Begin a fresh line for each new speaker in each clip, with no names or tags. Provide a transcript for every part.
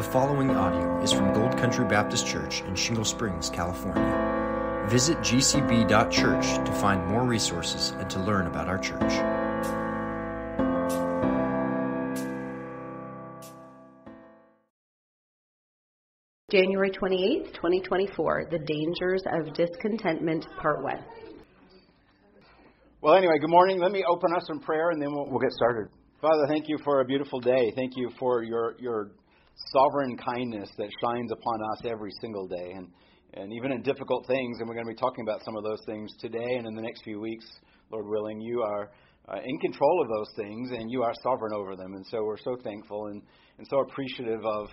The following audio is from Gold Country Baptist Church in Shingle Springs, California. Visit gcb.church to find more resources and to learn about our church.
January 28th, 2024, The Dangers of Discontentment, Part 1.
Well, anyway, good morning. Let me open us in prayer and then we'll, we'll get started. Father, thank you for a beautiful day. Thank you for your, your sovereign kindness that shines upon us every single day. And, and even in difficult things, and we're going to be talking about some of those things today and in the next few weeks, Lord willing, you are uh, in control of those things and you are sovereign over them. And so we're so thankful and, and so appreciative of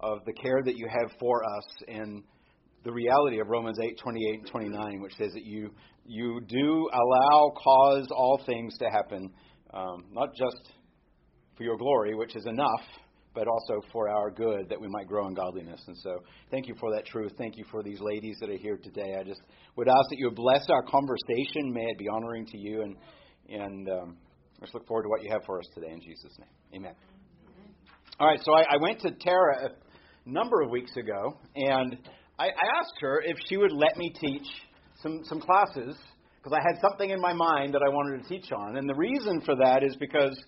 of the care that you have for us and the reality of Romans 8, 28 and 29, which says that you, you do allow, cause all things to happen, um, not just for your glory, which is enough, but also for our good, that we might grow in godliness. And so, thank you for that truth. Thank you for these ladies that are here today. I just would ask that you would bless our conversation. May it be honoring to you. And, and um, let's look forward to what you have for us today in Jesus' name. Amen. All right, so I, I went to Tara a number of weeks ago, and I, I asked her if she would let me teach some, some classes because I had something in my mind that I wanted to teach on. And the reason for that is because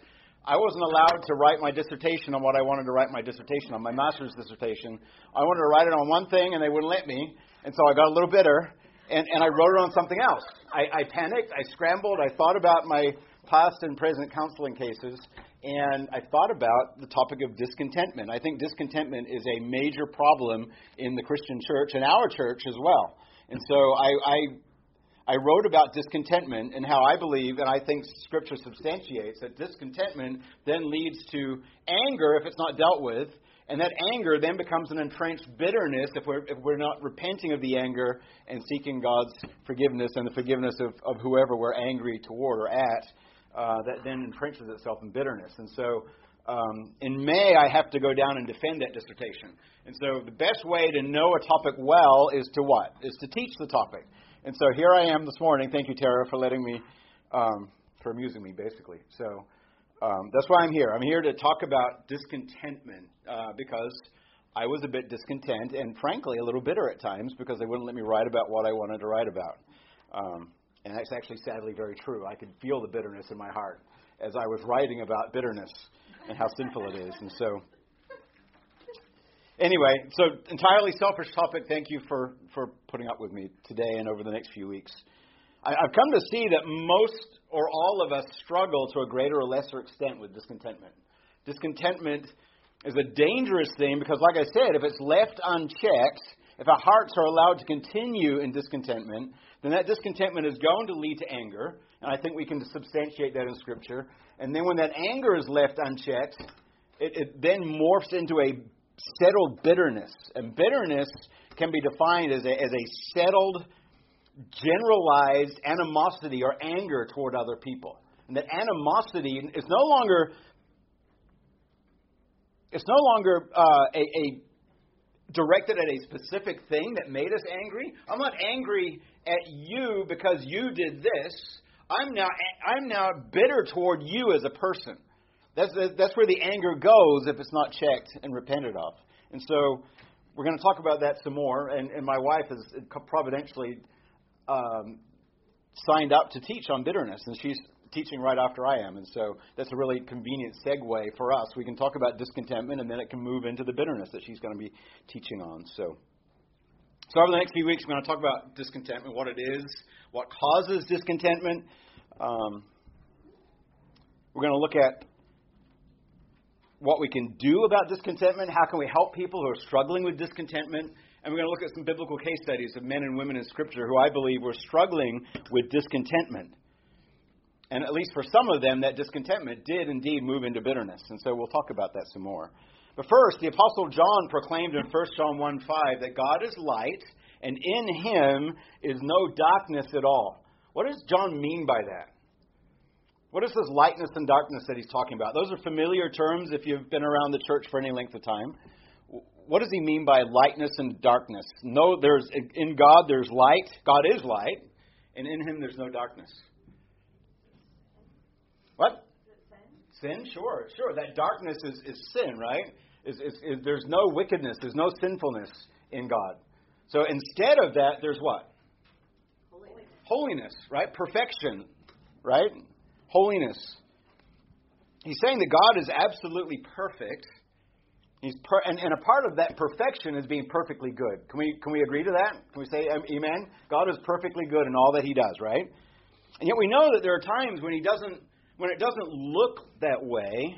I wasn't allowed to write my dissertation on what I wanted to write my dissertation on, my master's dissertation. I wanted to write it on one thing, and they wouldn't let me. And so I got a little bitter, and, and I wrote it on something else. I, I panicked, I scrambled, I thought about my past and present counseling cases, and I thought about the topic of discontentment. I think discontentment is a major problem in the Christian church and our church as well. And so I, I, I wrote about discontentment and how I believe, and I think Scripture substantiates, that discontentment then leads to anger if it's not dealt with. And that anger then becomes an entrenched bitterness if we're, if we're not repenting of the anger and seeking God's forgiveness and the forgiveness of, of whoever we're angry toward or at uh, that then entrenches itself in bitterness. And so um, in May, I have to go down and defend that dissertation. And so the best way to know a topic well is to what? Is to teach the topic. And so here I am this morning. Thank you, Tara, for letting me, um, for amusing me, basically. So um, that's why I'm here. I'm here to talk about discontentment uh, because I was a bit discontent and, frankly, a little bitter at times because they wouldn't let me write about what I wanted to write about. Um, and that's actually sadly very true. I could feel the bitterness in my heart as I was writing about bitterness and how sinful it is. And so, anyway, so entirely selfish topic. Thank you for, for putting up with me today and over the next few weeks. I, I've come to see that most or all of us struggle to a greater or lesser extent with discontentment. Discontentment is a dangerous thing because, like I said, if it's left unchecked, if our hearts are allowed to continue in discontentment, then that discontentment is going to lead to anger. And I think we can substantiate that in Scripture. And then when that anger is left unchecked, it, it then morphs into a settled bitterness. And bitterness can be defined as a, as a settled, generalized animosity or anger toward other people. And that animosity is no longer it's no longer uh, a, a directed at a specific thing that made us angry. I'm not angry at you because you did this. I'm now I'm now bitter toward you as a person. That's that's where the anger goes if it's not checked and repented of. And so we're going to talk about that some more. And, and my wife has providentially um, signed up to teach on bitterness, and she's teaching right after I am. And so that's a really convenient segue for us. We can talk about discontentment, and then it can move into the bitterness that she's going to be teaching on. So. So, over the next few weeks, we're going to talk about discontentment, what it is, what causes discontentment. Um, we're going to look at what we can do about discontentment, how can we help people who are struggling with discontentment, and we're going to look at some biblical case studies of men and women in Scripture who I believe were struggling with discontentment. And at least for some of them, that discontentment did indeed move into bitterness. And so we'll talk about that some more. But first, the Apostle John proclaimed in 1 John 1 5 that God is light, and in him is no darkness at all. What does John mean by that? What is this lightness and darkness that he's talking about? Those are familiar terms if you've been around the church for any length of time. What does he mean by lightness and darkness? No, there's in God there's light. God is light, and in him there's no darkness. What? Sin? sin? Sure, sure. That darkness is, is sin, right? Is, is, is, there's no wickedness, there's no sinfulness in God. So instead of that, there's what? Holiness. Holiness, right? Perfection, right? Holiness. He's saying that God is absolutely perfect. He's per- and, and a part of that perfection is being perfectly good. Can we, can we agree to that? Can we say um, amen? God is perfectly good in all that he does, right? And yet we know that there are times when he doesn't when it doesn't look that way,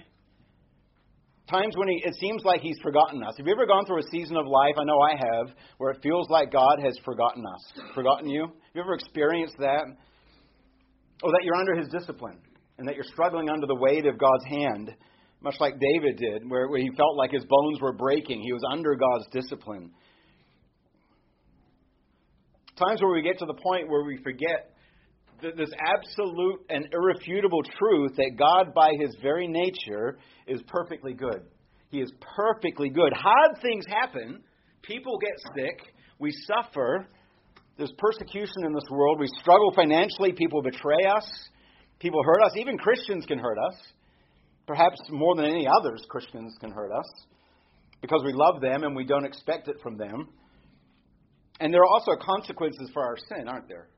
times when he, it seems like he's forgotten us. Have you ever gone through a season of life, I know I have, where it feels like God has forgotten us, forgotten you? Have you ever experienced that? Or that you're under his discipline and that you're struggling under the weight of God's hand, much like David did, where, where he felt like his bones were breaking. He was under God's discipline. Times where we get to the point where we forget this absolute and irrefutable truth that God, by his very nature, is perfectly good. He is perfectly good. Hard things happen. People get sick. We suffer. There's persecution in this world. We struggle financially. People betray us. People hurt us. Even Christians can hurt us. Perhaps more than any others, Christians can hurt us because we love them and we don't expect it from them. And there are also consequences for our sin, aren't there?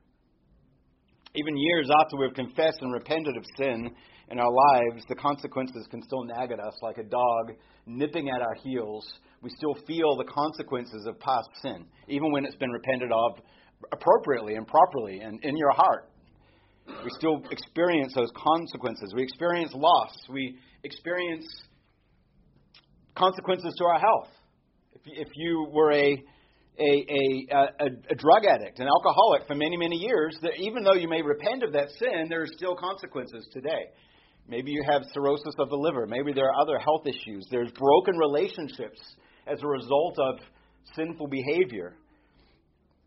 even years after we've confessed and repented of sin in our lives, the consequences can still nag at us like a dog nipping at our heels. We still feel the consequences of past sin, even when it's been repented of appropriately and properly and in your heart. We still experience those consequences. We experience loss. We experience consequences to our health. If, if you were a a, a, a, a drug addict, an alcoholic for many, many years, that even though you may repent of that sin, there are still consequences today. Maybe you have cirrhosis of the liver. Maybe there are other health issues. There's broken relationships as a result of sinful behavior.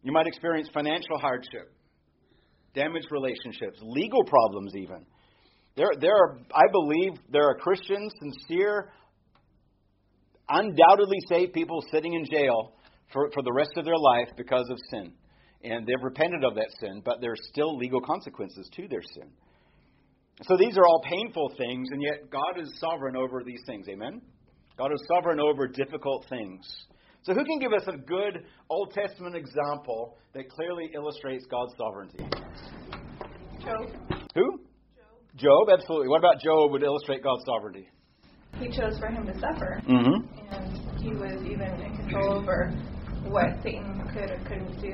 You might experience financial hardship, damaged relationships, legal problems, even. There, there are, I believe, there are Christians, sincere, undoubtedly saved people sitting in jail for, for the rest of their life because of sin. And they've repented of that sin, but there's still legal consequences to their sin. So these are all painful things, and yet God is sovereign over these things. Amen? God is sovereign over difficult things. So, who can give us a good Old Testament example that clearly illustrates God's sovereignty?
Job.
Who? Job. Job, absolutely. What about Job would illustrate God's sovereignty?
He chose for him to suffer.
Mm-hmm.
And he was even in control over what Satan could or couldn't do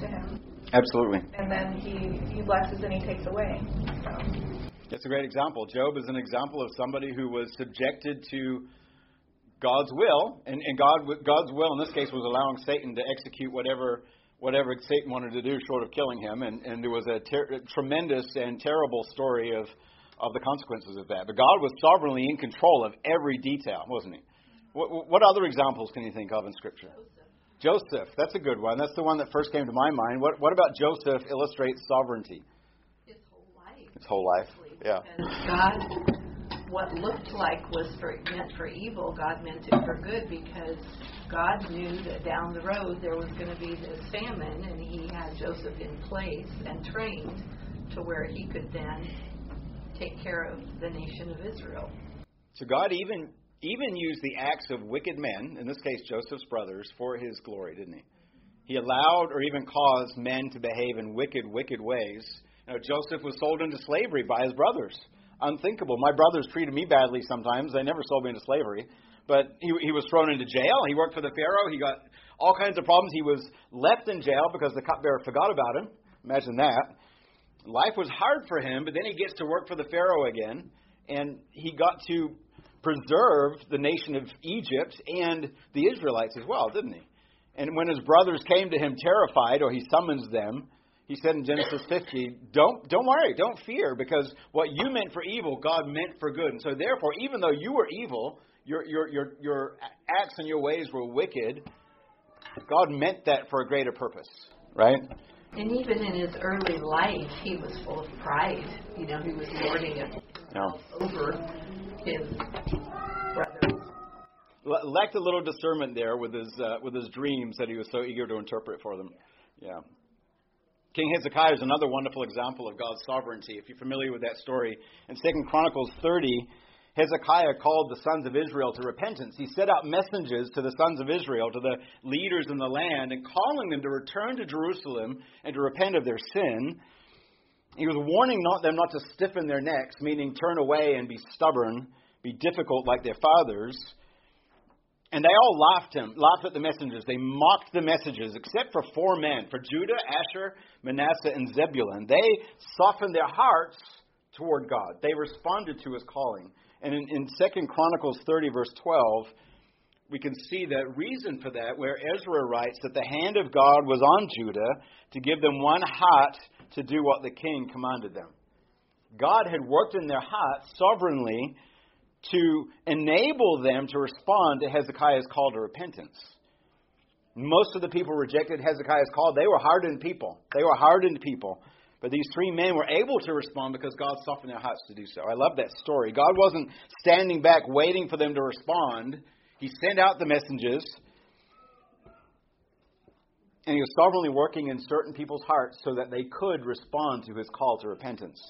to him.
Absolutely.
And then he, he blesses and he takes away. So.
It's a great example. Job is an example of somebody who was subjected to God's will, and, and God God's will in this case was allowing Satan to execute whatever whatever Satan wanted to do, short of killing him. And, and there was a, ter- a tremendous and terrible story of of the consequences of that. But God was sovereignly in control of every detail, wasn't He? What, what other examples can you think of in Scripture? Joseph, that's a good one. That's the one that first came to my mind. What, what about Joseph illustrates sovereignty?
His whole life.
His whole life, yeah.
God, what looked like was for, meant for evil, God meant it for good because God knew that down the road there was going to be this famine, and He had Joseph in place and trained to where he could then take care of the nation of Israel.
So God even even used the acts of wicked men, in this case Joseph's brothers, for his glory, didn't he? He allowed or even caused men to behave in wicked, wicked ways. You know, Joseph was sold into slavery by his brothers. Unthinkable. My brothers treated me badly sometimes. They never sold me into slavery. But he, he was thrown into jail. He worked for the Pharaoh. He got all kinds of problems. He was left in jail because the cupbearer forgot about him. Imagine that. Life was hard for him, but then he gets to work for the Pharaoh again, and he got to preserve the nation of Egypt and the Israelites as well, didn't he? And when his brothers came to him terrified, or he summons them, he said in Genesis 50, don't, don't worry, don't fear, because what you meant for evil, God meant for good. And so, therefore, even though you were evil, your, your, your, your acts and your ways were wicked, God meant that for a greater purpose, right?
And even in his early life, he was full of pride. You know, he was lording it over his brothers.
Lacked a little discernment there with his uh, with his dreams that he was so eager to interpret for them. Yeah. King Hezekiah is another wonderful example of God's sovereignty. If you're familiar with that story, in Second Chronicles 30, Hezekiah called the sons of Israel to repentance. He sent out messengers to the sons of Israel, to the leaders in the land, and calling them to return to Jerusalem and to repent of their sin. He was warning not them not to stiffen their necks, meaning turn away and be stubborn, be difficult like their fathers. And they all laughed him, laughed at the messengers. They mocked the messengers, except for four men, for Judah, Asher, Manasseh, and Zebulun. They softened their hearts toward God. They responded to his calling. And in, in 2 Chronicles 30, verse 12, we can see the reason for that, where Ezra writes that the hand of God was on Judah to give them one heart to do what the king commanded them. God had worked in their hearts sovereignly to enable them to respond to Hezekiah's call to repentance. Most of the people rejected Hezekiah's call. They were hardened people. They were hardened people. But these three men were able to respond because God softened their hearts to do so. I love that story. God wasn't standing back waiting for them to respond, He sent out the messengers, and He was sovereignly working in certain people's hearts so that they could respond to His call to repentance.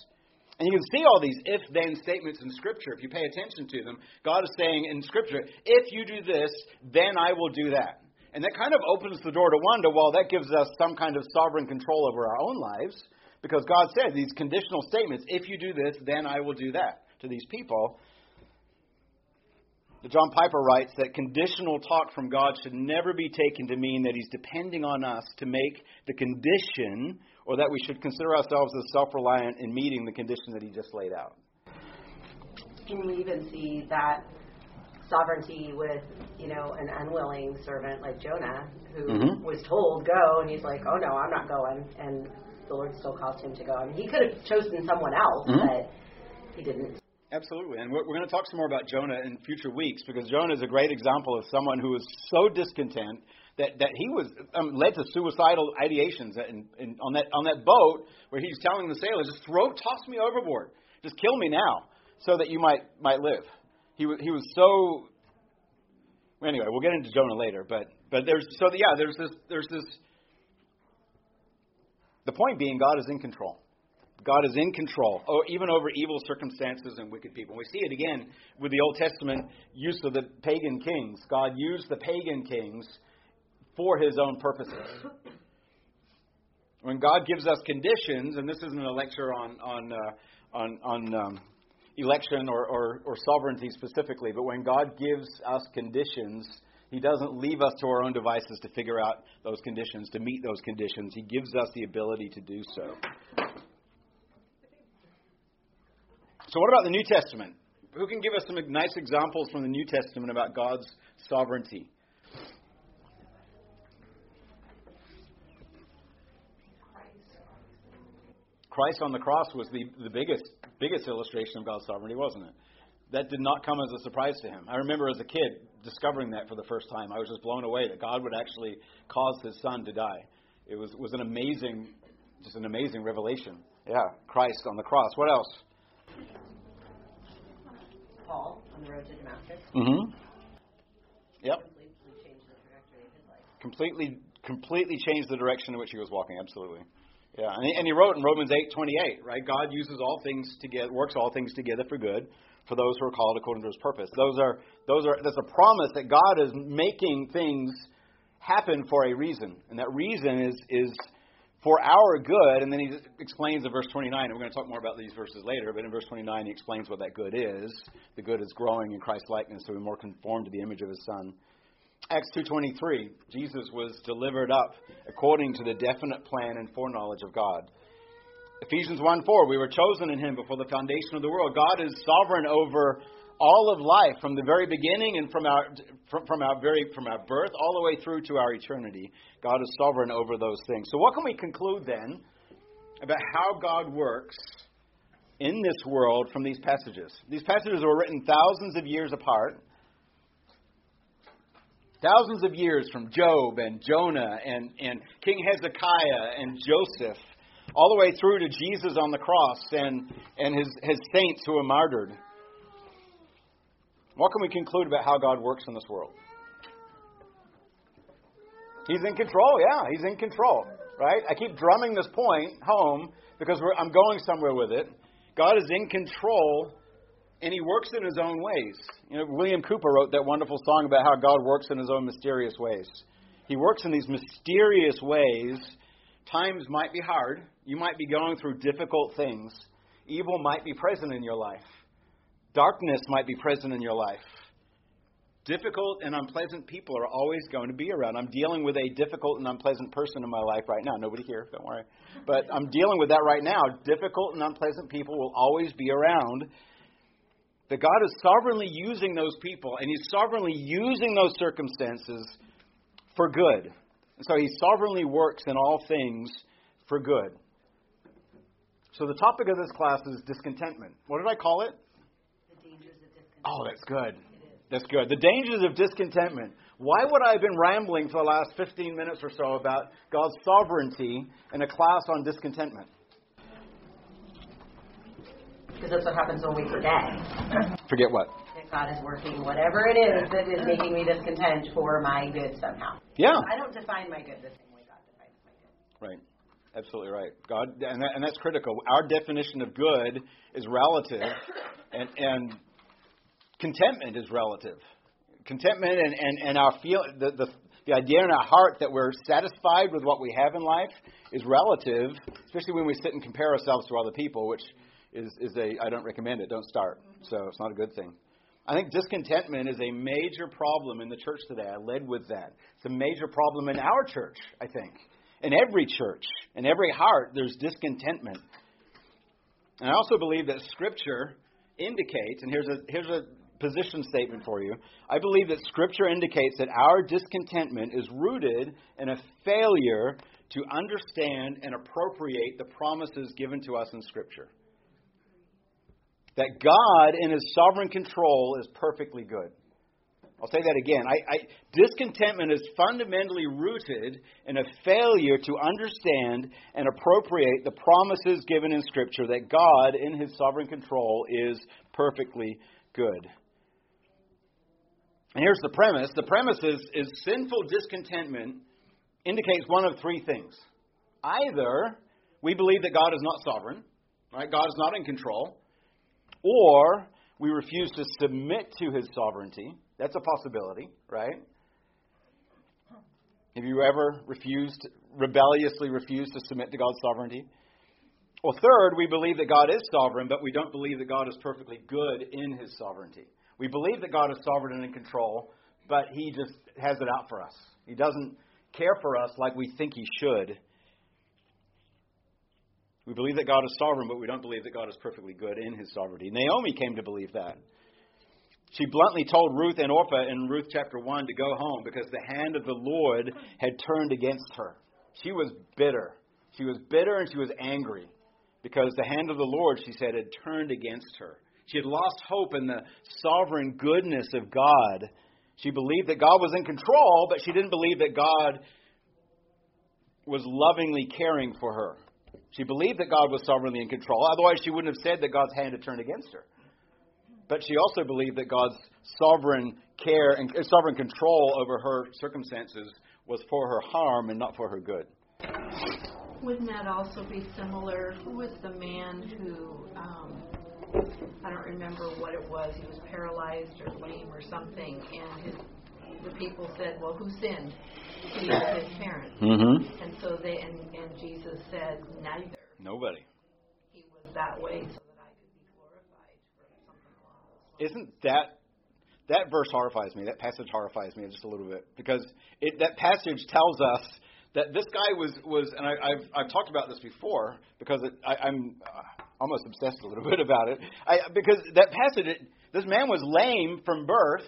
And you can see all these if then statements in Scripture if you pay attention to them. God is saying in Scripture, if you do this, then I will do that. And that kind of opens the door to wonder well, that gives us some kind of sovereign control over our own lives. Because God said these conditional statements, if you do this, then I will do that to these people. John Piper writes that conditional talk from God should never be taken to mean that He's depending on us to make the condition, or that we should consider ourselves as self reliant in meeting the condition that He just laid out.
Can you even see that sovereignty with, you know, an unwilling servant like Jonah, who mm-hmm. was told go, and he's like, oh no, I'm not going, and the Lord still caused him to go. I mean, he could have chosen someone else, mm-hmm. but he didn't.
Absolutely. And we're, we're going to talk some more about Jonah in future weeks because Jonah is a great example of someone who is so discontent that, that he was um, led to suicidal ideations in, in, on, that, on that boat where he's telling the sailors, just throw, toss me overboard. Just kill me now so that you might, might live. He, was he was so. Anyway, we'll get into Jonah later, but, but there's, so yeah, there's this, there's this the point being, God is in control. God is in control, oh, even over evil circumstances and wicked people. We see it again with the Old Testament use of the pagan kings. God used the pagan kings for his own purposes. When God gives us conditions, and this isn't a lecture on, on, uh, on, on um, election or, or, or sovereignty specifically, but when God gives us conditions, he doesn't leave us to our own devices to figure out those conditions, to meet those conditions. He gives us the ability to do so. So, what about the New Testament? Who can give us some nice examples from the New Testament about God's sovereignty? Christ on the cross was the, the biggest biggest illustration of God's sovereignty, wasn't it? that did not come as a surprise to him. I remember as a kid discovering that for the first time. I was just blown away that God would actually cause his son to die. It was was an amazing, just an amazing revelation. Yeah, Christ on the cross. What else?
Paul on the road to Damascus.
Mm-hmm. Yep. Completely, completely changed the direction in which he was walking. Absolutely. Yeah, and he, and he wrote in Romans eight twenty eight, right? God uses all things together, works all things together for good for those who are called according to his purpose. Those are those are that's a promise that God is making things happen for a reason. And that reason is is for our good, and then he explains in verse 29, and we're going to talk more about these verses later, but in verse 29 he explains what that good is. The good is growing in Christ's likeness to be more conformed to the image of his Son. Acts 2.23, Jesus was delivered up according to the definite plan and foreknowledge of God. Ephesians 1 4, we were chosen in him before the foundation of the world. God is sovereign over all of life from the very beginning and from our from, from our very from our birth all the way through to our eternity. God is sovereign over those things. So what can we conclude then about how God works in this world from these passages? These passages were written thousands of years apart. Thousands of years from Job and Jonah and, and King Hezekiah and Joseph all the way through to Jesus on the cross and, and his, his saints who were martyred. What can we conclude about how God works in this world? He's in control, yeah, he's in control, right? I keep drumming this point home because I'm going somewhere with it. God is in control and he works in his own ways. You know, William Cowper wrote that wonderful song about how God works in his own mysterious ways. He works in these mysterious ways. Times might be hard. You might be going through difficult things. Evil might be present in your life. Darkness might be present in your life. Difficult and unpleasant people are always going to be around. I'm dealing with a difficult and unpleasant person in my life right now. Nobody here, don't worry. But I'm dealing with that right now. Difficult and unpleasant people will always be around. That God is sovereignly using those people, and He's sovereignly using those circumstances for good. And so He sovereignly works in all things for good. So the topic of this class is discontentment. What did I call it?
The dangers of discontentment.
Oh, that's good. That's good. The dangers of discontentment. Why would I have been rambling for the last 15 minutes or so about God's sovereignty in a class on discontentment?
Because that's what happens when we forget
Forget what?
that God is working whatever it is that is making me discontent for my good somehow.
Yeah.
I don't define my good the same way God defines my good.
Right. Absolutely right. God, and, that, and that's critical. Our definition of good is relative, and, and contentment is relative. Contentment and, and, and our feel the, the the idea in our heart that we're satisfied with what we have in life is relative, especially when we sit and compare ourselves to other people, which is, is a I don't recommend it. Don't start. So it's not a good thing. I think discontentment is a major problem in the church today. I led with that. It's a major problem in our church, I think. In every church, in every heart, there's discontentment. And I also believe that Scripture indicates, and here's a, here's a position statement for you. I believe that Scripture indicates that our discontentment is rooted in a failure to understand and appropriate the promises given to us in Scripture. That God, in His sovereign control, is perfectly good. I'll say that again. I, I, discontentment is fundamentally rooted in a failure to understand and appropriate the promises given in Scripture that God, in His sovereign control, is perfectly good. And here's the premise the premise is, is sinful discontentment indicates one of three things. Either we believe that God is not sovereign, right? God is not in control, or we refuse to submit to his sovereignty. That's a possibility, right? Have you ever refused, rebelliously refused to submit to God's sovereignty? Or third, we believe that God is sovereign, but we don't believe that God is perfectly good in his sovereignty. We believe that God is sovereign and in control, but he just has it out for us. He doesn't care for us like we think he should. We believe that God is sovereign, but we don't believe that God is perfectly good in his sovereignty. Naomi came to believe that. She bluntly told Ruth and Orpah in Ruth chapter 1 to go home because the hand of the Lord had turned against her. She was bitter. She was bitter and she was angry because the hand of the Lord, she said, had turned against her. She had lost hope in the sovereign goodness of God. She believed that God was in control, but she didn't believe that God was lovingly caring for her. She believed that God was sovereignly in control. Otherwise, she wouldn't have said that God's hand had turned against her. But she also believed that God's sovereign care and uh, sovereign control over her circumstances was for her harm and not for her good.
Wouldn't that also be similar? Who was the man who, um, I don't remember what it was, he was paralyzed or lame or something, and his, the people said, Well, who sinned? Or his parents.
Mm-hmm.
And so they, and, and Jesus said, Neither.
Nobody.
He was that way so that I could be glorified or something along those lines.
Isn't that that verse horrifies me? That passage horrifies me just a little bit because it, that passage tells us that this guy was was, and I, I've I've talked about this before because it, I, I'm uh, almost obsessed a little bit about it. I, because that passage, it, this man was lame from birth.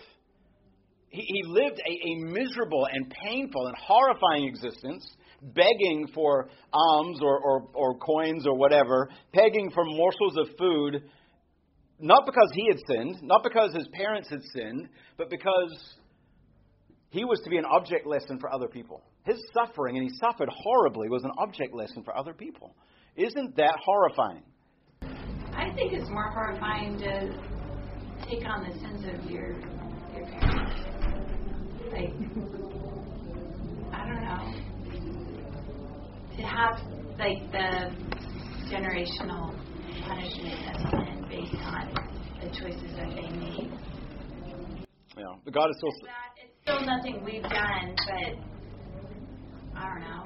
He, he lived a, a miserable and painful and horrifying existence, begging for alms or, or, or coins or whatever, begging for morsels of food not because he had sinned, not because his parents had sinned, but because he was to be an object lesson for other people. His suffering, and he suffered horribly, was an object lesson for other people. Isn't that horrifying?
I think it's more horrifying to take on the sins of your your parents. Like, I don't know. To have like the generational punishment sin based on the choices that they made.
Yeah, but God is still.
That, it's still nothing we've done, but I don't know.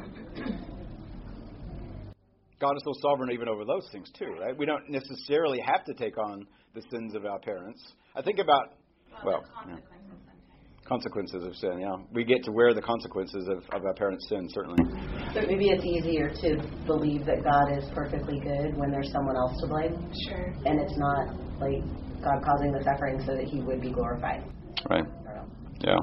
God is still sovereign even over those things too, right? We don't necessarily have to take on the sins of our parents. I think about well,
well
yeah. Consequences of sin. Yeah, we get to wear the consequences of, of our parents' sin certainly.
But maybe it's easier to believe that God is perfectly good when there's someone else to blame.
Sure.
And it's not like God causing the suffering so that He would be glorified.
Right. Yeah.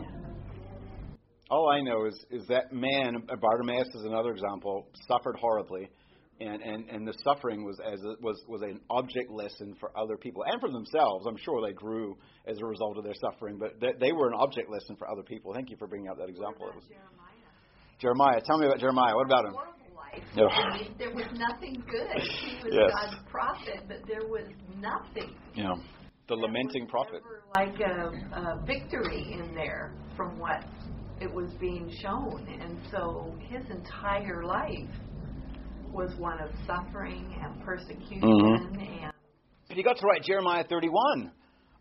All I know is is that man, Bartimaeus is another example, suffered horribly and, and, and the suffering was as a, was was an object lesson for other people and for themselves. I'm sure they grew as a result of their suffering, but they, they were an object lesson for other people. Thank you for bringing out that example.
What about Jeremiah?
Jeremiah, tell me about Jeremiah. What about him?
Life.
Yeah.
I mean, there was nothing good. He was
Yes.
God's prophet, but there was nothing.
Yeah, the lamenting prophet.
Like a, a victory in there from what it was being shown, and so his entire life was one of suffering and persecution
Mhm.
and
But you got to write Jeremiah 31.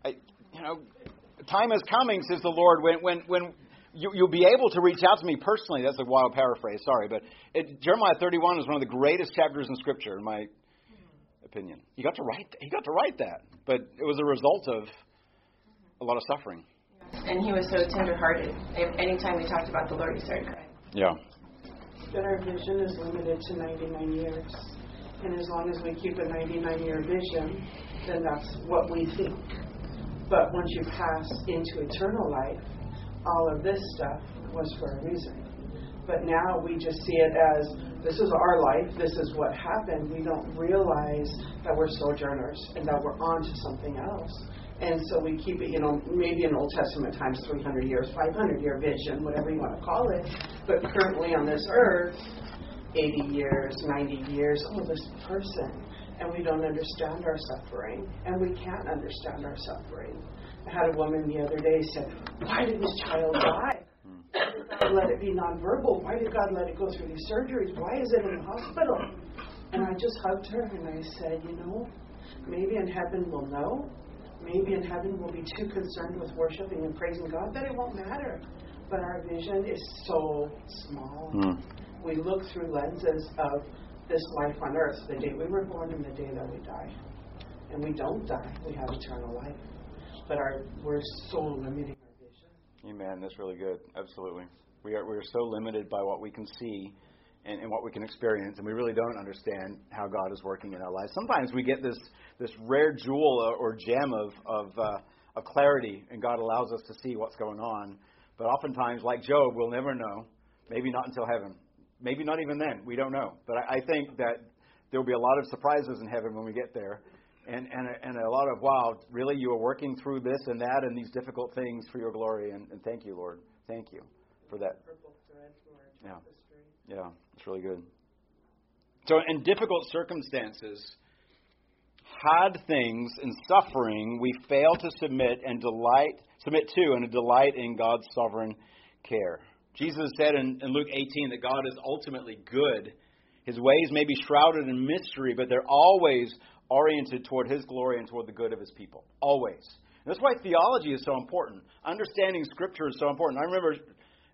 I, you know, time is coming, says the Lord, when when when you, you'll be able to reach out to me personally. That's a wild paraphrase, sorry, but it, Jeremiah 31 is one of the greatest chapters in Scripture, in my opinion. He got to write. He got to write that, but it was a result of a lot of suffering.
And he was so tenderhearted. And Anytime we talked about the Lord, he started crying.
Yeah.
That our vision is limited to 99 years. And as long as we keep a 99 year vision, then that's what we think. But once you pass into eternal life, all of this stuff was for a reason. But now we just see it as this is our life, this is what happened. We don't realize that we're sojourners and that we're on to something else. And so we keep it, you know, maybe in Old Testament times 300 years, 500 year vision, whatever you want to call it. But currently on this earth, 80 years, 90 years, oh, this person. And we don't understand our suffering. And we can't understand our suffering. I had a woman the other day said, Why did this child die? Why did God let it be nonverbal? Why did God let it go through these surgeries? Why is it in the hospital? And I just hugged her and I said, You know, maybe in heaven we'll know. Maybe in heaven we'll be too concerned with worshiping and praising God that it won't matter. But our vision is so small.
Mm.
We look through lenses of this life on earth, the day we were born and the day that we die. And we don't die, we have eternal life. But our, we're so limiting our vision.
Amen. That's really good. Absolutely. We are we are so limited by what we can see and, and what we can experience, and we really don't understand how God is working in our lives. Sometimes we get this this rare jewel or, or gem of of, uh, of clarity, and God allows us to see what's going on. But oftentimes, like Job, we'll never know. Maybe not until heaven. Maybe not even then. We don't know. But I, I think that there will be a lot of surprises in heaven when we get there. And, and, a, and a lot of, wow, really, you are working through this and that and these difficult things for your glory. And, and thank you, Lord. Thank you for that.
Purple thread through our
Yeah. Yeah, it's really good. So, in difficult circumstances, hard things and suffering, we fail to submit and delight, submit to and delight in God's sovereign care. Jesus said in, in Luke 18 that God is ultimately good. His ways may be shrouded in mystery, but they're always oriented toward His glory and toward the good of His people. Always. And that's why theology is so important. Understanding Scripture is so important. I remember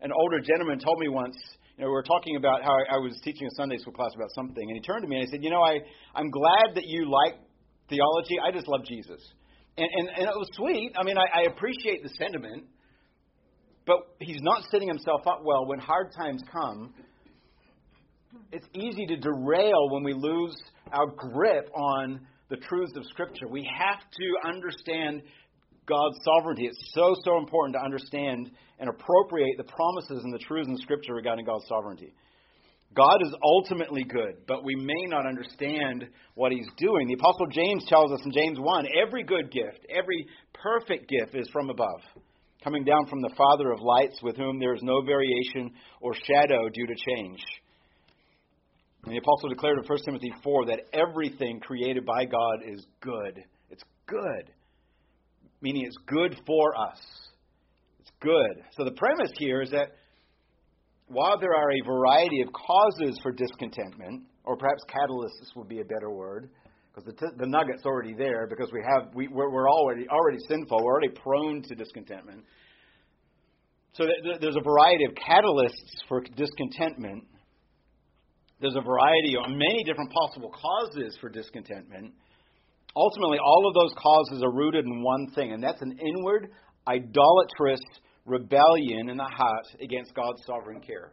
an older gentleman told me once, you know, we were talking about how I, was teaching a Sunday school class about something, and he turned to me and he said, You know, I, I'm glad that you like theology. I just love Jesus. And, and, and it was sweet. I mean, I, I appreciate the sentiment, but he's not setting himself up well when hard times come. It's easy to derail when we lose our grip on the truths of Scripture. We have to understand God's sovereignty. It's so, so important to understand and appropriate the promises and the truths in Scripture regarding God's sovereignty. God is ultimately good, but we may not understand what He's doing. The Apostle James tells us in James 1 every good gift, every perfect gift is from above, coming down from the Father of lights, with whom there is no variation or shadow due to change. And the Apostle declared in 1 Timothy 4 that everything created by God is good. It's good, meaning it's good for us. It's good. So the premise here is that while there are a variety of causes for discontentment, or perhaps catalysts would be a better word, because the, t- the nugget's already there because we have we, we're, we're already already sinful. We're already prone to discontentment. So th- there's a variety of catalysts for discontentment. There's a variety of many different possible causes for discontentment. Ultimately, all of those causes are rooted in one thing, and that's an inward, idolatrous rebellion in the heart against God's sovereign care.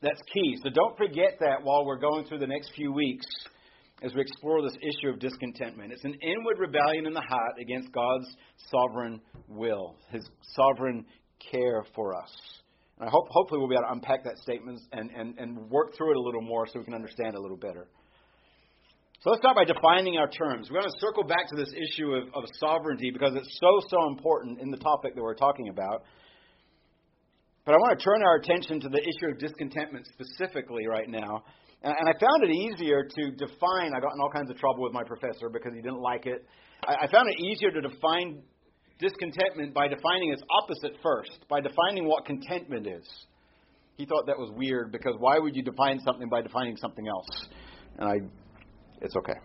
That's key. So don't forget that while we're going through the next few weeks as we explore this issue of discontentment. It's an inward rebellion in the heart against God's sovereign will, His sovereign care for us. And I hope, hopefully, we'll be able to unpack that statement and, and, and work through it a little more so we can understand it a little better. So let's start by defining our terms. We're going to circle back to this issue of, of sovereignty because it's so, so important in the topic that we're talking about. But I want to turn our attention to the issue of discontentment specifically right now. And, and I found it easier to define, I got in all kinds of trouble with my professor because he didn't like it. I, I found it easier to define discontentment by defining its opposite first, by defining what contentment is. He thought that was weird because why would you define something by defining something else? And I, it's okay.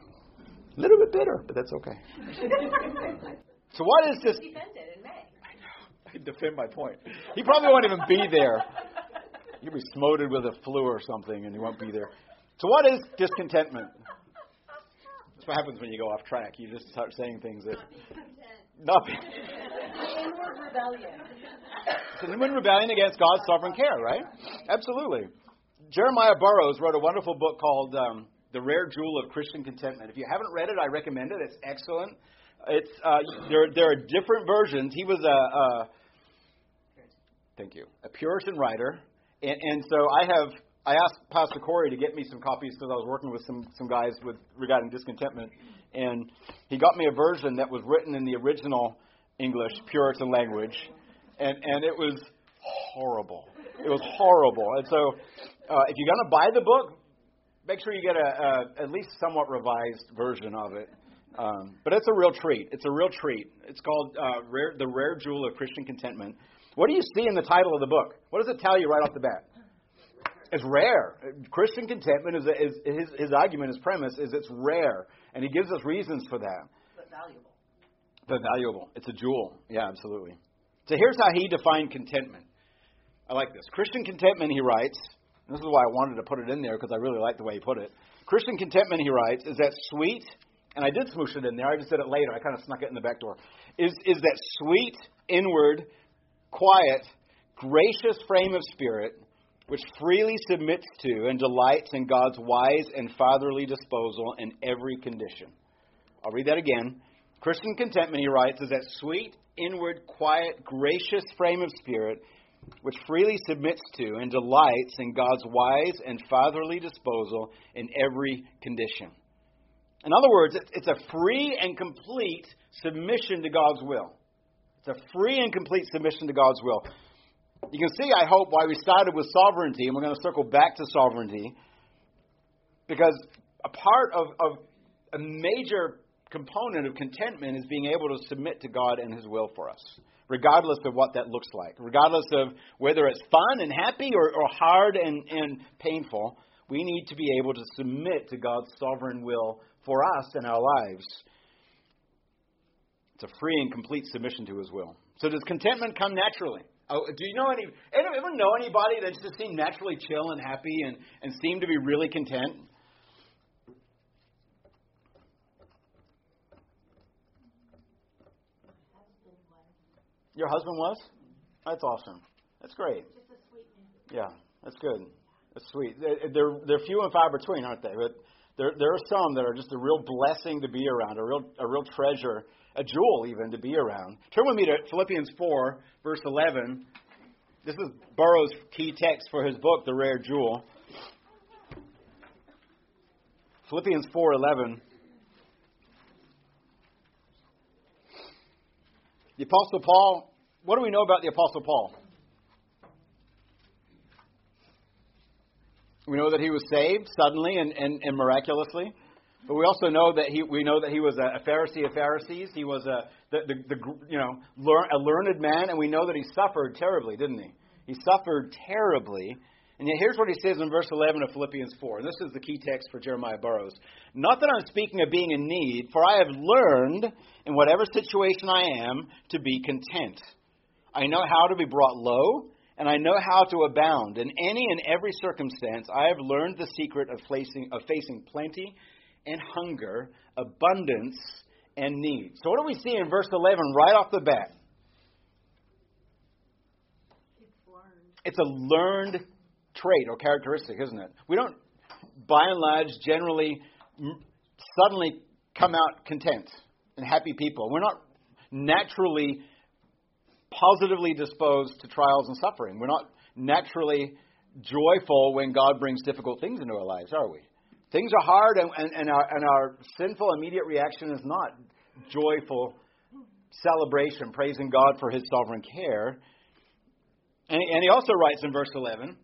A little bit bitter, but that's okay. so what is this?
Defended in May.
I know. I defend my point. He probably won't even be there. You'll be smoted with a flu or something, and you won't be there. So what is discontentment? That's what happens when you go off track. You just start saying things that nothing.
Inward rebellion.
It's an inward rebellion against God's sovereign care, right? Absolutely. Jeremiah Burroughs wrote a wonderful book called um, "The Rare Jewel of Christian Contentment." If you haven't read it, I recommend it. It's excellent. It's uh, there. There are different versions. He was a, a thank you, a Puritan writer, and, and so I have I asked Pastor Corey to get me some copies because I was working with some some guys with regarding discontentment, and he got me a version that was written in the original English Puritan language, and and it was horrible. It was horrible. And so, uh, if you're to buy the book, make sure you get a, a at least somewhat revised version of it. Um, but it's a real treat. It's a real treat. It's called uh, Rare, "The Rare Jewel of Christian Contentment." What do you see in the title of the book? What does it tell you right off the bat? It's rare. Christian contentment is, is his, his argument, his premise is it's rare, and he gives us reasons for that.
But valuable.
But valuable. It's a jewel. Yeah, absolutely. So here's how he defined contentment. I like this. Christian contentment, he writes, this is why I wanted to put it in there because I really like the way he put it. Christian contentment, he writes, is that sweet, and I did smoosh it in there. I just said it later. I kind of snuck it in the back door. Is is that sweet, inward, quiet, gracious frame of spirit which freely submits to and delights in God's wise and fatherly disposal in every condition. I'll read that again. Christian contentment, he writes, is that sweet, inward, quiet, gracious frame of spirit which freely submits to and delights in God's wise and fatherly disposal in every condition. In other words, it's a free and complete submission to God's will. It's a free and complete submission to God's will. You can see, I hope, why we started with sovereignty, and we're going to circle back to sovereignty, because a part of, of a major component of contentment is being able to submit to God and His will for us, regardless of what that looks like, regardless of whether it's fun and happy or, or hard and, and painful. We need to be able to submit to God's sovereign will for us in our lives. It's a free and complete submission to His will. So, does contentment come naturally? Oh, do you know any? Anyone know anybody that just seemed naturally chill and happy and, and seemed to be really content? Your husband was? That's awesome. That's great. Yeah, that's good. That's sweet. They're they're few and far between, aren't they? But there there are some that are just a real blessing to be around, a real a real treasure, a jewel even to be around. Turn with me to Philippians four, verse eleven. This is Burroughs' key text for his book, The Rare Jewel. Philippians four eleven. The Apostle Paul, what do we know about the Apostle Paul? We know that he was saved suddenly and, and, and miraculously. But we also know that he we know that he was a Pharisee of Pharisees. He was a the, the, the you know learn, a learned man, and we know that he suffered terribly, didn't he? He suffered terribly, And yet here's what he says in verse 11 of Philippians 4. And this is the key text for Jeremiah Burroughs. Not that I'm speaking of being in need, for I have learned in whatever situation I am to be content. I know how to be brought low, and I know how to abound. In any and every circumstance, I have learned the secret of facing, of facing plenty and hunger, abundance and need. So, what do we see in verse 11 right off the bat? It's a learned trait or characteristic, isn't it? We don't, by and large, generally suddenly come out content and happy people. We're not naturally positively disposed to trials and suffering. We're not naturally joyful when God brings difficult things into our lives, are we? Things are hard, and, and, and, our, and our sinful immediate reaction is not joyful celebration, praising God for his sovereign care. And, and he also writes in verse 11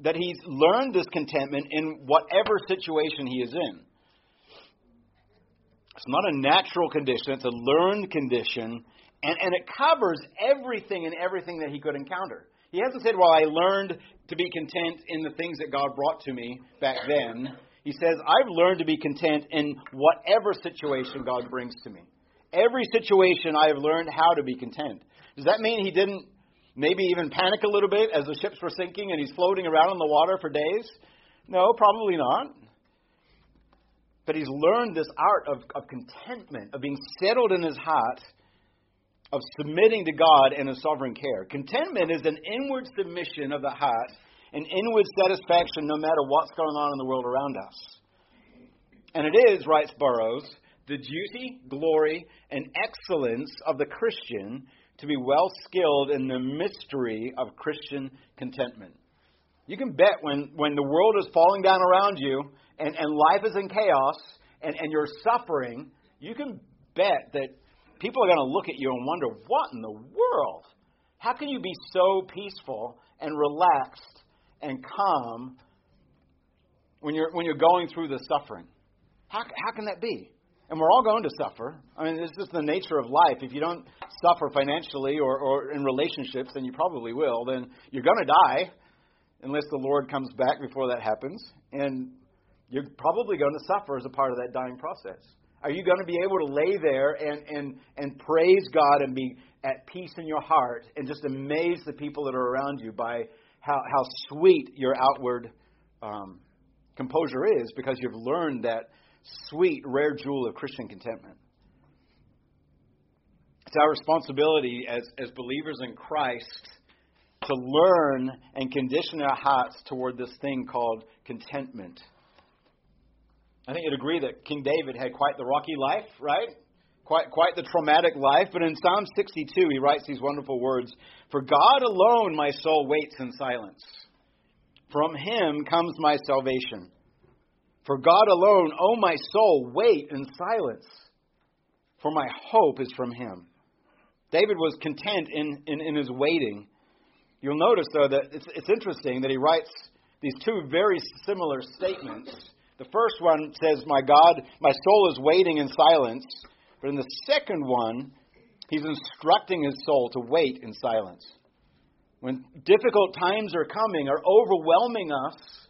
that he's learned this contentment in whatever situation he is in. It's not a natural condition, it's a learned condition, and, and it covers everything and everything that he could encounter. He hasn't said, Well, I learned to be content in the things that God brought to me back then. He says, I've learned to be content in whatever situation God brings to me. Every situation I have learned how to be content. Does that mean he didn't maybe even panic a little bit as the ships were sinking and he's floating around in the water for days? No, probably not. But he's learned this art of, of contentment, of being settled in his heart of submitting to God and His sovereign care. Contentment is an inward submission of the heart, an inward satisfaction no matter what's going on in the world around us. And it is, writes Burroughs, the duty, glory, and excellence of the Christian to be well skilled in the mystery of Christian contentment. You can bet when, when the world is falling down around you and, and life is in chaos and, and you're suffering, you can bet that people are going to look at you and wonder, what in the world? How can you be so peaceful and relaxed and calm when you're, when you're going through the suffering? How, how can that be? And we're all going to suffer. I mean, this is the nature of life. If you don't suffer financially or, or in relationships, and you probably will, then you're going to die unless the Lord comes back before that happens. And you're probably going to suffer as a part of that dying process. Are you going to be able to lay there and, and, and praise God and be at peace in your heart and just amaze the people that are around you by how, how sweet your outward um, composure is because you've learned that sweet, rare jewel of Christian contentment? It's our responsibility as, as believers in Christ to learn and condition our hearts toward this thing called contentment. I think you'd agree that King David had quite the rocky life, right? Quite, quite the traumatic life. But in Psalm 62, he writes these wonderful words For God alone my soul waits in silence. From him comes my salvation. For God alone, O oh my soul, wait in silence. For my hope is from him. David was content in, in, in his waiting. You'll notice, though, that it's, it's interesting that he writes these two very similar statements the first one says, My God, my soul is waiting in silence. But in the second one, he's instructing his soul to wait in silence. When difficult times are coming, are overwhelming us,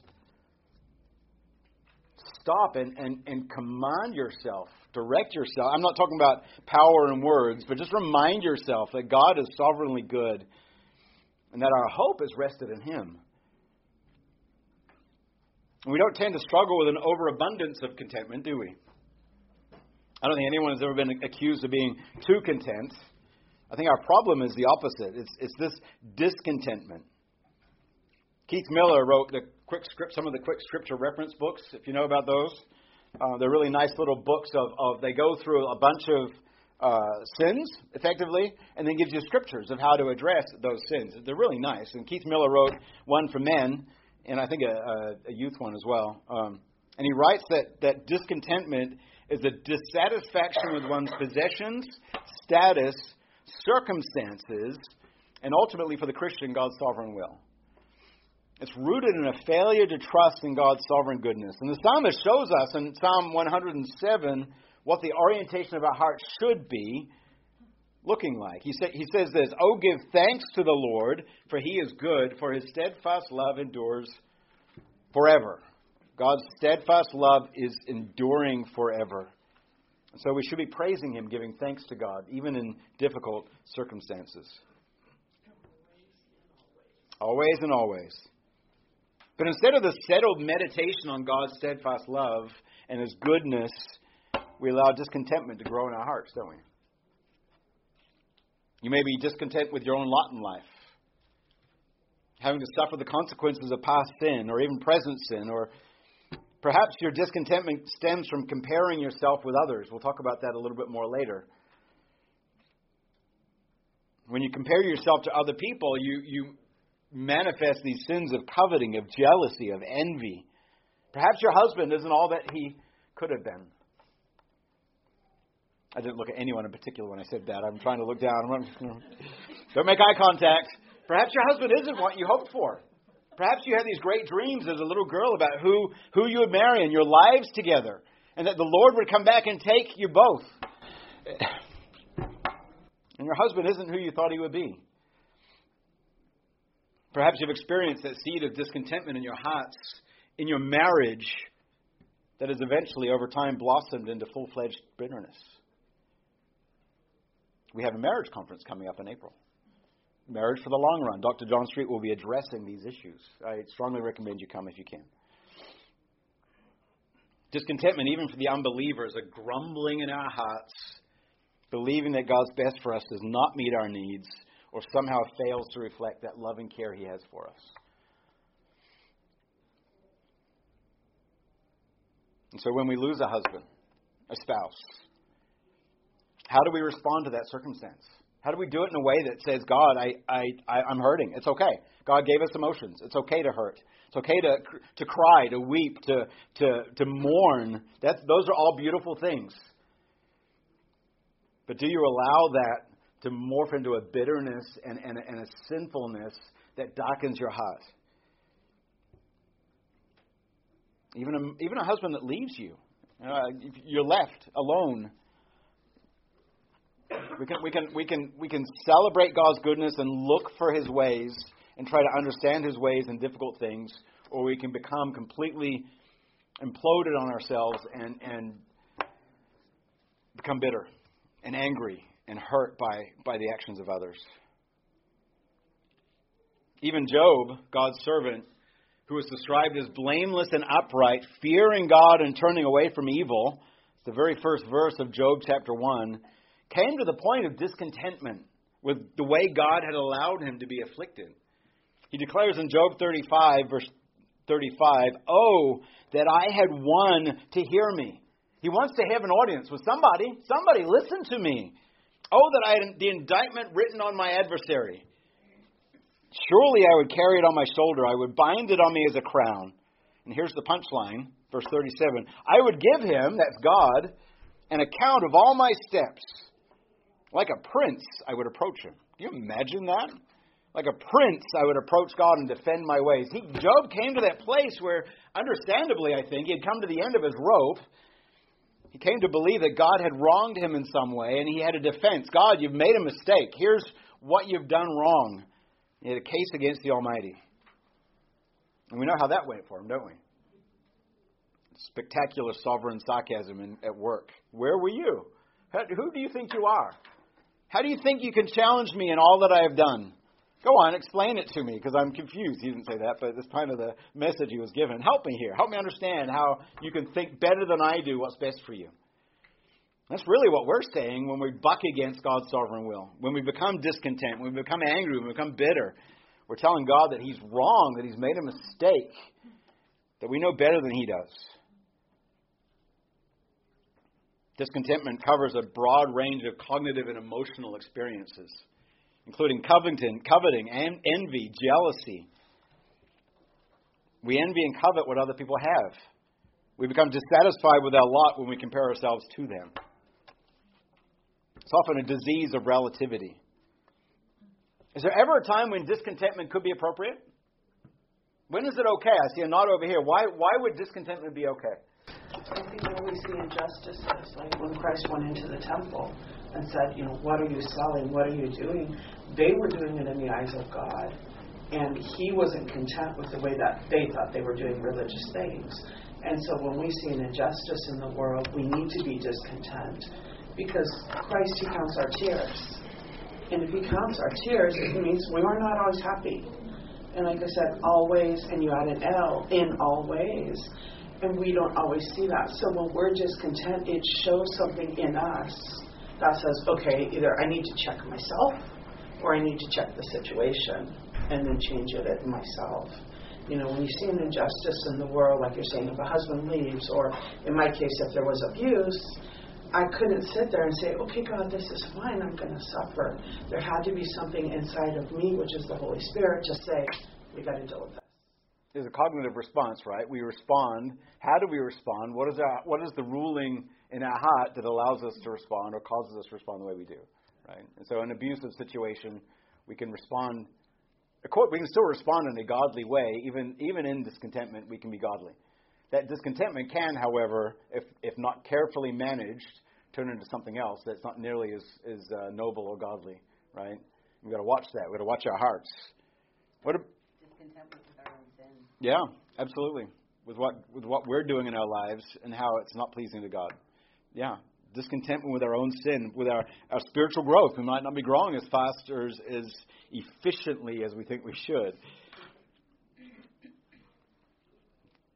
stop and, and, and command yourself, direct yourself. I'm not talking about power and words, but just remind yourself that God is sovereignly good and that our hope is rested in Him. We don't tend to struggle with an overabundance of contentment, do we? I don't think anyone has ever been accused of being too content. I think our problem is the opposite. It's, it's this discontentment. Keith Miller wrote the quick script, some of the quick scripture reference books, if you know about those. Uh, they're really nice little books of, of they go through a bunch of uh, sins, effectively, and then gives you scriptures of how to address those sins. They're really nice. And Keith Miller wrote one for men and I think a, a, a youth one as well. Um, and he writes that, that discontentment is a dissatisfaction with one's possessions, status, circumstances, and ultimately for the Christian, God's sovereign will. It's rooted in a failure to trust in God's sovereign goodness. And the psalmist shows us in Psalm 107 what the orientation of our heart should be looking like? He, sa- he says this Oh, give thanks to the Lord, for he is good, for his steadfast love endures forever. God's steadfast love is enduring forever. So we should be praising him, giving thanks to God, even in difficult circumstances. Always and always. But instead of the settled meditation on God's steadfast love and his goodness, we allow discontentment to grow in our hearts, don't we? You may be discontent with your own lot in life, having to suffer the consequences of past sin or even present sin, or perhaps your discontentment stems from comparing yourself with others. We'll talk about that a little bit more later. When you compare yourself to other people, you, you manifest these sins of coveting, of jealousy, of envy. Perhaps your husband isn't all that he could have been. I didn't look at anyone in particular when I said that. I'm trying to look down. Don't make eye contact. Perhaps your husband isn't what you hoped for. Perhaps you had these great dreams as a little girl about who, who you would marry and your lives together, and that the Lord would come back and take you both. And your husband isn't who you thought he would be. Perhaps you've experienced that seed of discontentment in your hearts, in your marriage, that has eventually, over time, blossomed into full fledged bitterness. We have a marriage conference coming up in April. Marriage for the long run. Dr. John Street will be addressing these issues. I strongly recommend you come if you can. Discontentment, even for the unbelievers, a grumbling in our hearts, believing that God's best for us does not meet our needs or somehow fails to reflect that loving care He has for us. And so when we lose a husband, a spouse, how do we respond to that circumstance? How do we do it in a way that says, God, I, I, I, I'm hurting. It's okay. God gave us emotions. It's okay to hurt. It's okay to, to cry, to weep, to, to, to mourn. That's, those are all beautiful things. But do you allow that to morph into a bitterness and, and, and a sinfulness that darkens your heart? Even a, even a husband that leaves you, uh, you're left alone we can, we, can, we, can, we can celebrate God's goodness and look for His ways and try to understand His ways in difficult things, or we can become completely imploded on ourselves and, and become bitter and angry and hurt by, by the actions of others. Even Job, God's servant, who is described as blameless and upright, fearing God and turning away from evil, the very first verse of Job chapter 1 came to the point of discontentment with the way God had allowed him to be afflicted. He declares in Job 35, verse 35, Oh, that I had one to hear me. He wants to have an audience with somebody. Somebody, listen to me. Oh, that I had the indictment written on my adversary. Surely I would carry it on my shoulder. I would bind it on me as a crown. And here's the punchline, verse 37. I would give him, that's God, an account of all my steps. Like a prince, I would approach him. Can you imagine that? Like a prince, I would approach God and defend my ways. He, Job came to that place where, understandably, I think, he had come to the end of his rope. He came to believe that God had wronged him in some way, and he had a defense. God, you've made a mistake. Here's what you've done wrong. He had a case against the Almighty. And we know how that went for him, don't we? Spectacular sovereign sarcasm in, at work. Where were you? Who do you think you are? How do you think you can challenge me in all that I have done? Go on, explain it to me, because I'm confused. He didn't say that, but that's kind of the message he was given. Help me here. Help me understand how you can think better than I do what's best for you. That's really what we're saying when we buck against God's sovereign will. When we become discontent, when we become angry, when we become bitter, we're telling God that He's wrong, that He's made a mistake, that we know better than He does. Discontentment covers a broad range of cognitive and emotional experiences, including coveting, coveting and envy, jealousy. We envy and covet what other people have. We become dissatisfied with our lot when we compare ourselves to them. It's often a disease of relativity. Is there ever a time when discontentment could be appropriate? When is it okay? I see a nod over here. Why, why would discontentment be okay?
I think when we see injustices, like when Christ went into the temple and said, you know, what are you selling? What are you doing? They were doing it in the eyes of God. And he wasn't content with the way that they thought they were doing religious things. And so when we see an injustice in the world, we need to be discontent because Christ, He counts our tears. And if He counts our tears, it means we are not always happy. And like I said, always, and you add an L, in all ways. And we don't always see that. So when we're discontent, it shows something in us that says, okay, either I need to check myself or I need to check the situation and then change it in myself. You know, when you see an injustice in the world, like you're saying, if a husband leaves, or in my case, if there was abuse, I couldn't sit there and say, okay, God, this is fine, I'm going to suffer. There had to be something inside of me, which is the Holy Spirit, to say, we got to deal with this.
There's a cognitive response, right? We respond. How do we respond? What is, our, what is the ruling in our heart that allows us to respond or causes us to respond the way we do, right? And so, in an abusive situation, we can respond we can still respond in a godly way, even, even in discontentment, we can be godly. That discontentment can, however, if, if not carefully managed, turn into something else that's not nearly as, as uh, noble or godly, right? We've got to watch that. We've got to watch our hearts.
What a, Discontentment with our own sin.
Yeah, absolutely. With what, with what we're doing in our lives and how it's not pleasing to God. Yeah, discontentment with our own sin, with our, our spiritual growth. We might not be growing as fast or as, as efficiently as we think we should.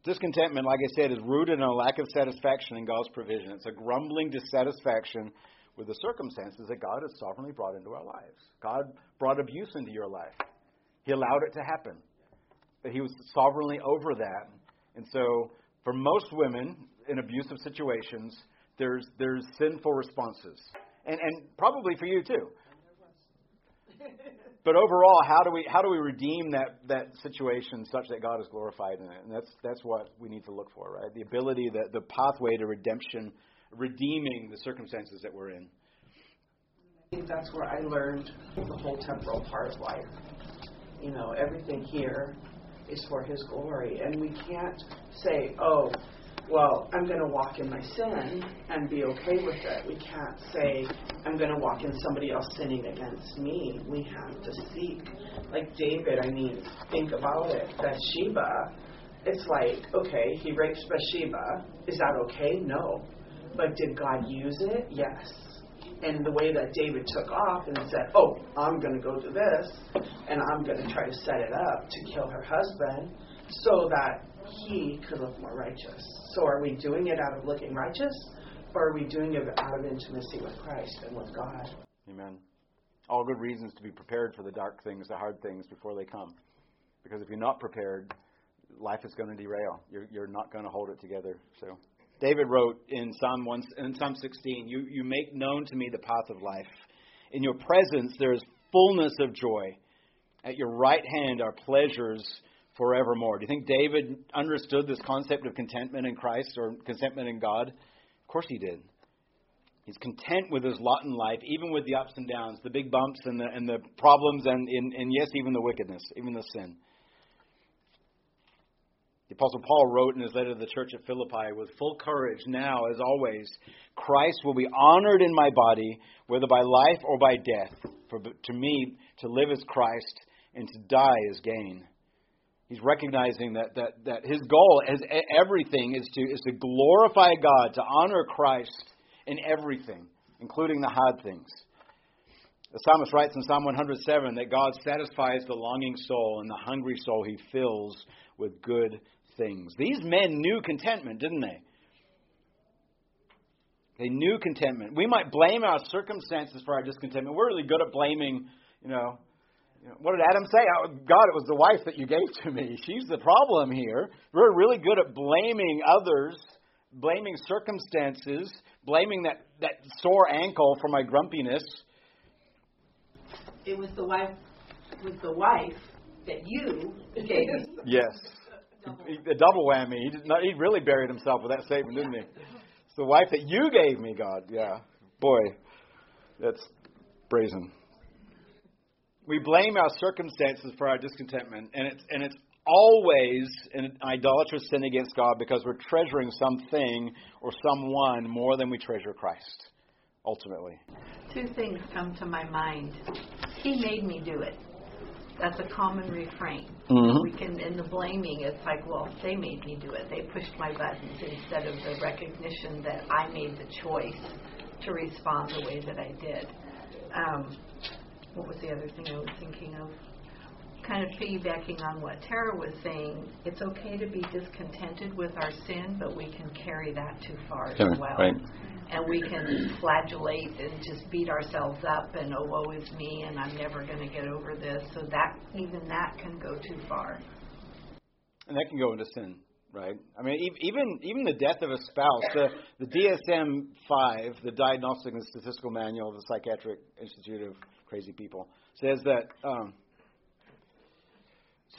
Discontentment, like I said, is rooted in a lack of satisfaction in God's provision. It's a grumbling dissatisfaction with the circumstances that God has sovereignly brought into our lives. God brought abuse into your life, He allowed it to happen. But He was sovereignly over that. And so, for most women in abusive situations, there's, there's sinful responses. And, and probably for you too. But overall, how do we how do we redeem that, that situation such that God is glorified in it? And that's that's what we need to look for, right? The ability, the, the pathway to redemption, redeeming the circumstances that we're in.
I think that's where I learned the whole temporal part of life. You know, everything here is for His glory, and we can't say, "Oh, well, I'm going to walk in my sin and be okay with it. We can't say, I'm going to walk in somebody else sinning against me. We have to seek. Like David, I mean, think about it. Bathsheba, it's like, okay, he rapes Bathsheba. Is that okay? No. But did God use it? Yes. And the way that David took off and said, oh, I'm going to go do this, and I'm going to try to set it up to kill her husband so that he could look more righteous. So are we doing it out of looking righteous, or are we doing it out of intimacy with Christ and with God?
Amen. All good reasons to be prepared for the dark things, the hard things before they come. Because if you're not prepared, life is going to derail. You're, you're not going to hold it together. So, David wrote in Psalm one, in Psalm 16, you, "You make known to me the path of life. In your presence there is fullness of joy. At your right hand are pleasures forevermore. Do you think David understood this concept of contentment in Christ or contentment in God? Of course he did. He's content with his lot in life, even with the ups and downs, the big bumps and the, and the problems, and, and, and yes, even the wickedness, even the sin. The Apostle Paul wrote in his letter to the church at Philippi with full courage, now, as always, Christ will be honored in my body, whether by life or by death. For to me, to live is Christ, and to die is gain. He's recognizing that, that, that his goal, as everything, is to, is to glorify God, to honor Christ in everything, including the hard things. The psalmist writes in Psalm 107 that God satisfies the longing soul, and the hungry soul he fills with good things. These men knew contentment, didn't they? They knew contentment. We might blame our circumstances for our discontentment. We're really good at blaming, you know, you know, what did Adam say? Oh, God, it was the wife that you gave to me. She's the problem here. We're really good at blaming others, blaming circumstances, blaming that, that sore ankle for my grumpiness.
It was the wife was the wife that you gave.
yes. A double whammy. He, did not, he really buried himself with that statement, didn't he? It's the wife that you gave me, God. Yeah. Boy, that's brazen. We blame our circumstances for our discontentment, and it's, and it's always an idolatrous sin against God because we're treasuring something or someone more than we treasure Christ. ultimately.
Two things come to my mind. He made me do it. That's a common refrain.
Mm-hmm.
We can, in the blaming, it's like, well, they made me do it. They pushed my buttons instead of the recognition that I made the choice to respond the way that I did. Um, what was the other thing I was thinking of? Kind of piggybacking on what Tara was saying, it's okay to be discontented with our sin, but we can carry that too far as well.
Right
and we can flagellate and just beat ourselves up and oh woe is me and I'm never going to get over this. So that even that can go too far.
And that can go into sin, right? I mean, even even the death of a spouse, the the DSM five, the Diagnostic and Statistical Manual of the Psychiatric Institute of Crazy People, says that um,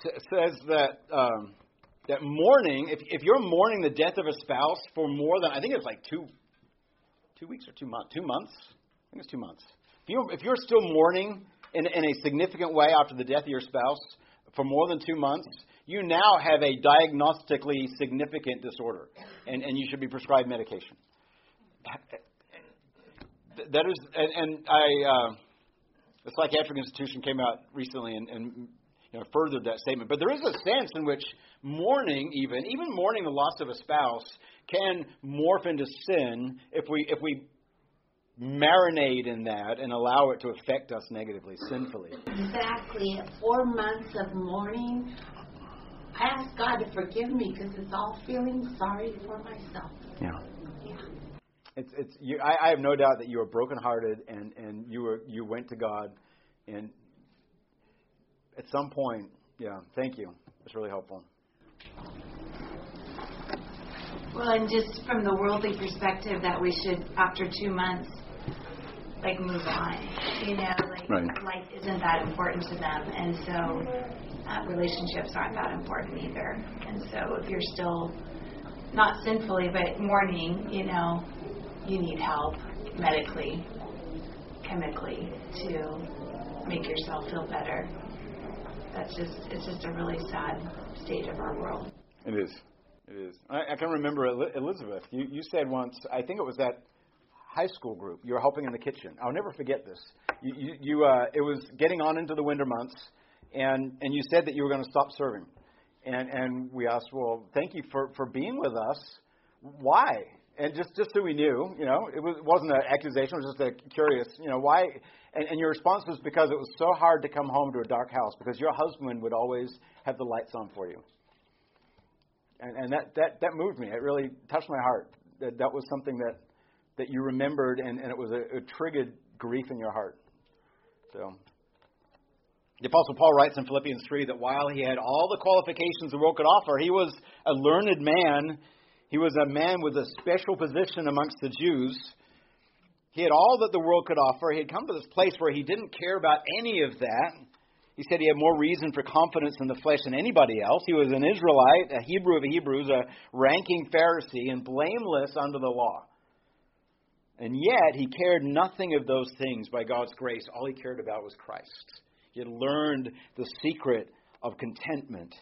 says that. Um, that mourning, if, if you're mourning the death of a spouse for more than, I think it's like two two weeks or two months? Two months? I think it's two months. If you're, if you're still mourning in, in a significant way after the death of your spouse for more than two months, you now have a diagnostically significant disorder, and, and you should be prescribed medication. That is, and, and I, uh, the psychiatric institution came out recently and, and you know, furthered that statement. But there is a sense in which mourning, even even mourning the loss of a spouse, can morph into sin if we if we marinate in that and allow it to affect us negatively, sinfully.
Exactly. Four months of mourning, I ask God to forgive me because it's all feeling sorry for myself.
Yeah. It's it's you, I, I have no doubt that you were brokenhearted and and you were you went to God and at some point, yeah. Thank you. It's really helpful.
Well, and just from the worldly perspective, that we should, after two months, like move on. You know, like
right.
life isn't that important to them, and so uh, relationships aren't that important either. And so if you're still not sinfully but mourning, you know, you need help medically, chemically to make yourself feel better. That's just it's just a really sad state of our world.
It is. It is. I, I can remember Elizabeth. You, you said once, I think it was that high school group. You were helping in the kitchen. I'll never forget this. You, you, you uh, it was getting on into the winter months, and and you said that you were going to stop serving, and and we asked, well, thank you for for being with us. Why? And just just so we knew, you know, it was, wasn't an accusation. It was just a curious, you know, why? And, and your response was because it was so hard to come home to a dark house because your husband would always have the lights on for you and, and that, that, that moved me. It really touched my heart. That, that was something that, that you remembered, and, and it was a, triggered grief in your heart. So, the Apostle Paul writes in Philippians 3 that while he had all the qualifications the world could offer, he was a learned man. He was a man with a special position amongst the Jews. He had all that the world could offer. He had come to this place where he didn't care about any of that. He said he had more reason for confidence in the flesh than anybody else. He was an Israelite, a Hebrew of Hebrews, a ranking Pharisee, and blameless under the law. And yet, he cared nothing of those things by God's grace. All he cared about was Christ. He had learned the secret of contentment.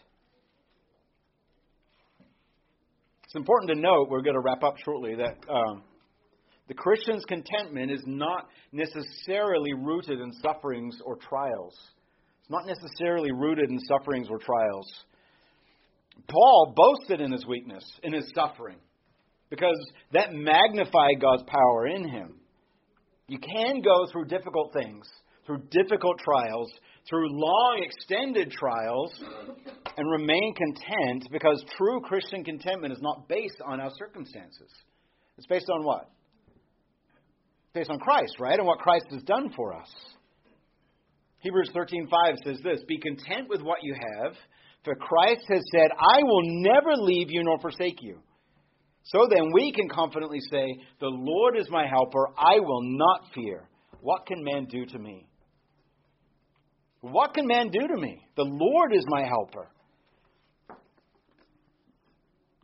It's important to note, we're going to wrap up shortly, that um, the Christian's contentment is not necessarily rooted in sufferings or trials It's not necessarily rooted in sufferings or trials. Paul boasted in his weakness, in his suffering, because that magnified God's power in him. You can go through difficult things, through difficult trials, through long, extended trials, and remain content because true Christian contentment is not based on our circumstances. It's based on what? Based on Christ, right? And what Christ has done for us. Hebrews 13:5 says this, "Be content with what you have, for Christ has said, I will never leave you nor forsake you." So then we can confidently say, "The Lord is my helper; I will not fear. What can man do to me?" What can man do to me? The Lord is my helper.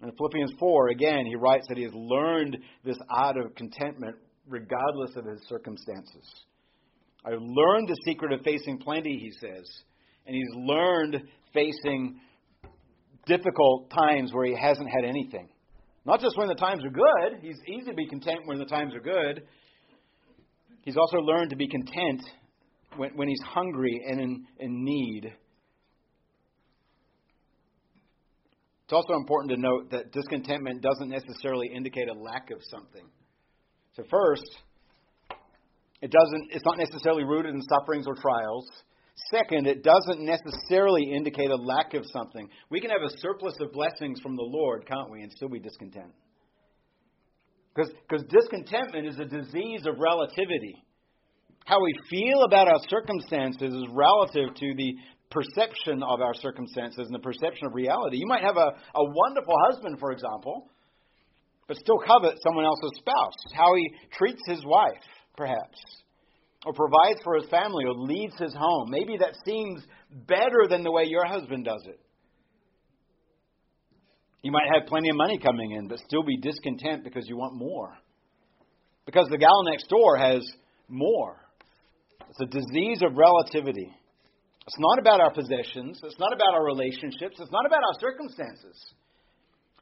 In Philippians 4, again, he writes that he has learned this art of contentment regardless of his circumstances. I've learned the secret of facing plenty, he says. And he's learned facing difficult times where he hasn't had anything. Not just when the times are good. He's easy to be content when the times are good. He's also learned to be content when, when he's hungry and in, in need. It's also important to note that discontentment doesn't necessarily indicate a lack of something. So first, it doesn't it's not necessarily rooted in sufferings or trials. Second, it doesn't necessarily indicate a lack of something. We can have a surplus of blessings from the Lord, can't we, and still be discontent. Because discontentment is a disease of relativity. How we feel about our circumstances is relative to the perception of our circumstances and the perception of reality. You might have a, a wonderful husband, for example, but still covet someone else's spouse. How he treats his wife, perhaps, or provides for his family, or leads his home. Maybe that seems better than the way your husband does it. You might have plenty of money coming in, but still be discontent because you want more. Because the gal next door has more. It's a disease of relativity. It's not about our possessions. It's not about our relationships. It's not about our circumstances.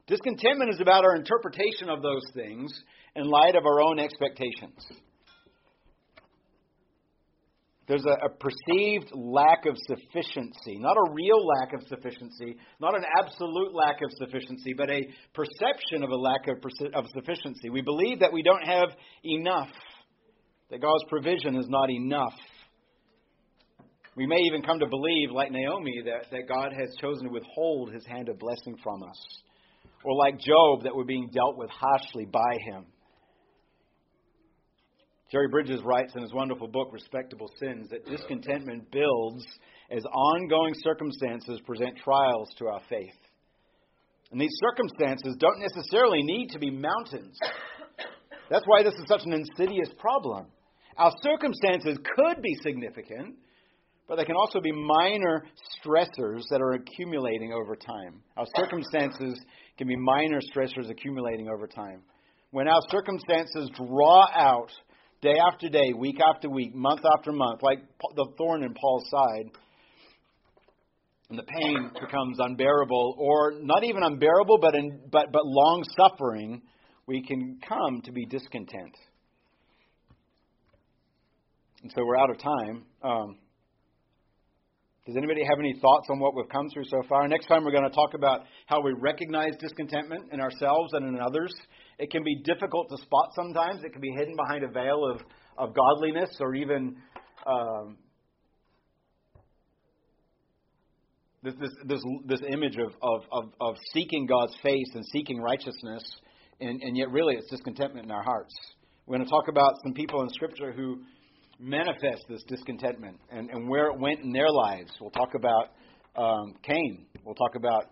Discontentment is about our interpretation of those things in light of our own expectations. There's a, a, perceived lack of sufficiency, not a real lack of sufficiency, not an absolute lack of sufficiency, but a perception of a lack of, of sufficiency. We believe that we don't have enough, that God's provision is not enough. We may even come to believe, like Naomi, that, that God has chosen to withhold his hand of blessing from us. Or like Job, that we're being dealt with harshly by him. Jerry Bridges writes in his wonderful book, Respectable Sins, that discontentment builds as ongoing circumstances present trials to our faith. And these circumstances don't necessarily need to be mountains. That's why this is such an insidious problem. Our circumstances could be significant, but they can also be minor stressors that are accumulating over time. Our circumstances can be minor stressors accumulating over time. When our circumstances draw out day after day, week after week, month after month, like the thorn in Paul's side, and the pain becomes unbearable, or not even unbearable, but, in, but, but long suffering, we can come to be discontent. And so we're out of time. Um, does anybody have any thoughts on what we've come through so far? Next time, we're going to talk about how we recognize discontentment in ourselves and in others. It can be difficult to spot sometimes. It can be hidden behind a veil of, of godliness or even um, this, this, this, this image of, of, of, of seeking God's face and seeking righteousness, and, and yet really it's discontentment in our hearts. We're going to talk about some people in Scripture who manifest this discontentment and, and where it went in their lives. We'll talk about um, Cain. We'll talk about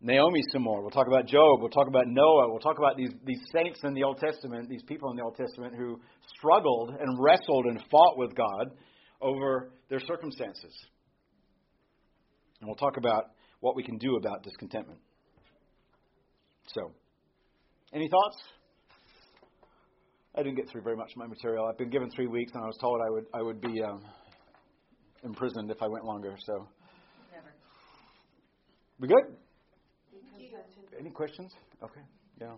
Naomi some more. We'll talk about Job. We'll talk about Noah. We'll talk about these, these saints in the Old Testament, these people in the Old Testament who struggled and wrestled and fought with God over their circumstances. And we'll talk about what we can do about discontentment. So, any thoughts? I didn't get through very much of my material. I've been given three weeks, and I was told I would I would be um, imprisoned if I went longer. So,
Never.
We good? Any questions? Okay. Yeah.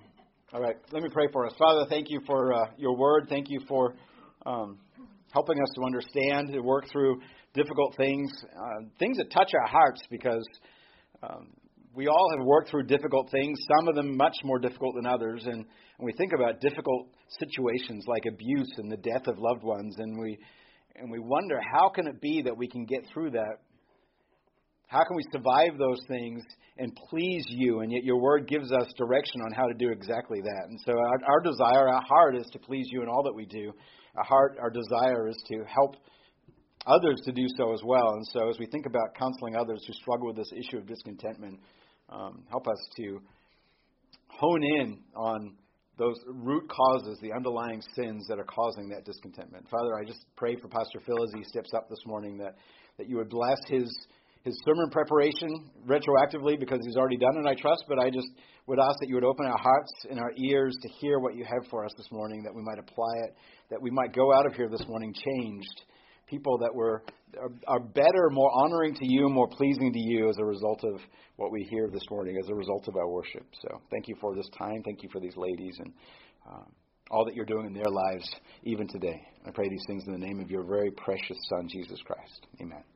All right. Let me pray for us. Father, thank you for uh, your word. Thank you for um, helping us to understand, and work through difficult things, uh, things that touch our hearts, because um, we all have worked through difficult things, some of them much more difficult than others. And, we think about difficult situations like abuse and the death of loved ones, and we, and we wonder how can it be that we can get through that? How can we survive those things and please you? And yet your word gives us direction on how to do exactly that. And so our, our desire, our heart is to please you in all that we do. Our heart, our desire is to help others to do so as well. And so as we think about counseling others who struggle with this issue of discontentment, um, help us to hone in on those root causes, the underlying sins that are causing that discontentment. Father, I just pray for Pastor Phil as he steps up this morning that, that you would bless his his sermon preparation retroactively because he's already done it, I trust, but I just would ask that you would open our hearts and our ears to hear what you have for us this morning, that we might apply it, that we might go out of here this morning changed, people that were are, are better, more honoring to you, more pleasing to you as a result of what we hear this morning, as a result of our worship. So thank you for this time. Thank you for these ladies, and uh, all that you're doing in their lives even today. I pray these things in the name of your very precious Son, Jesus Christ. Amen.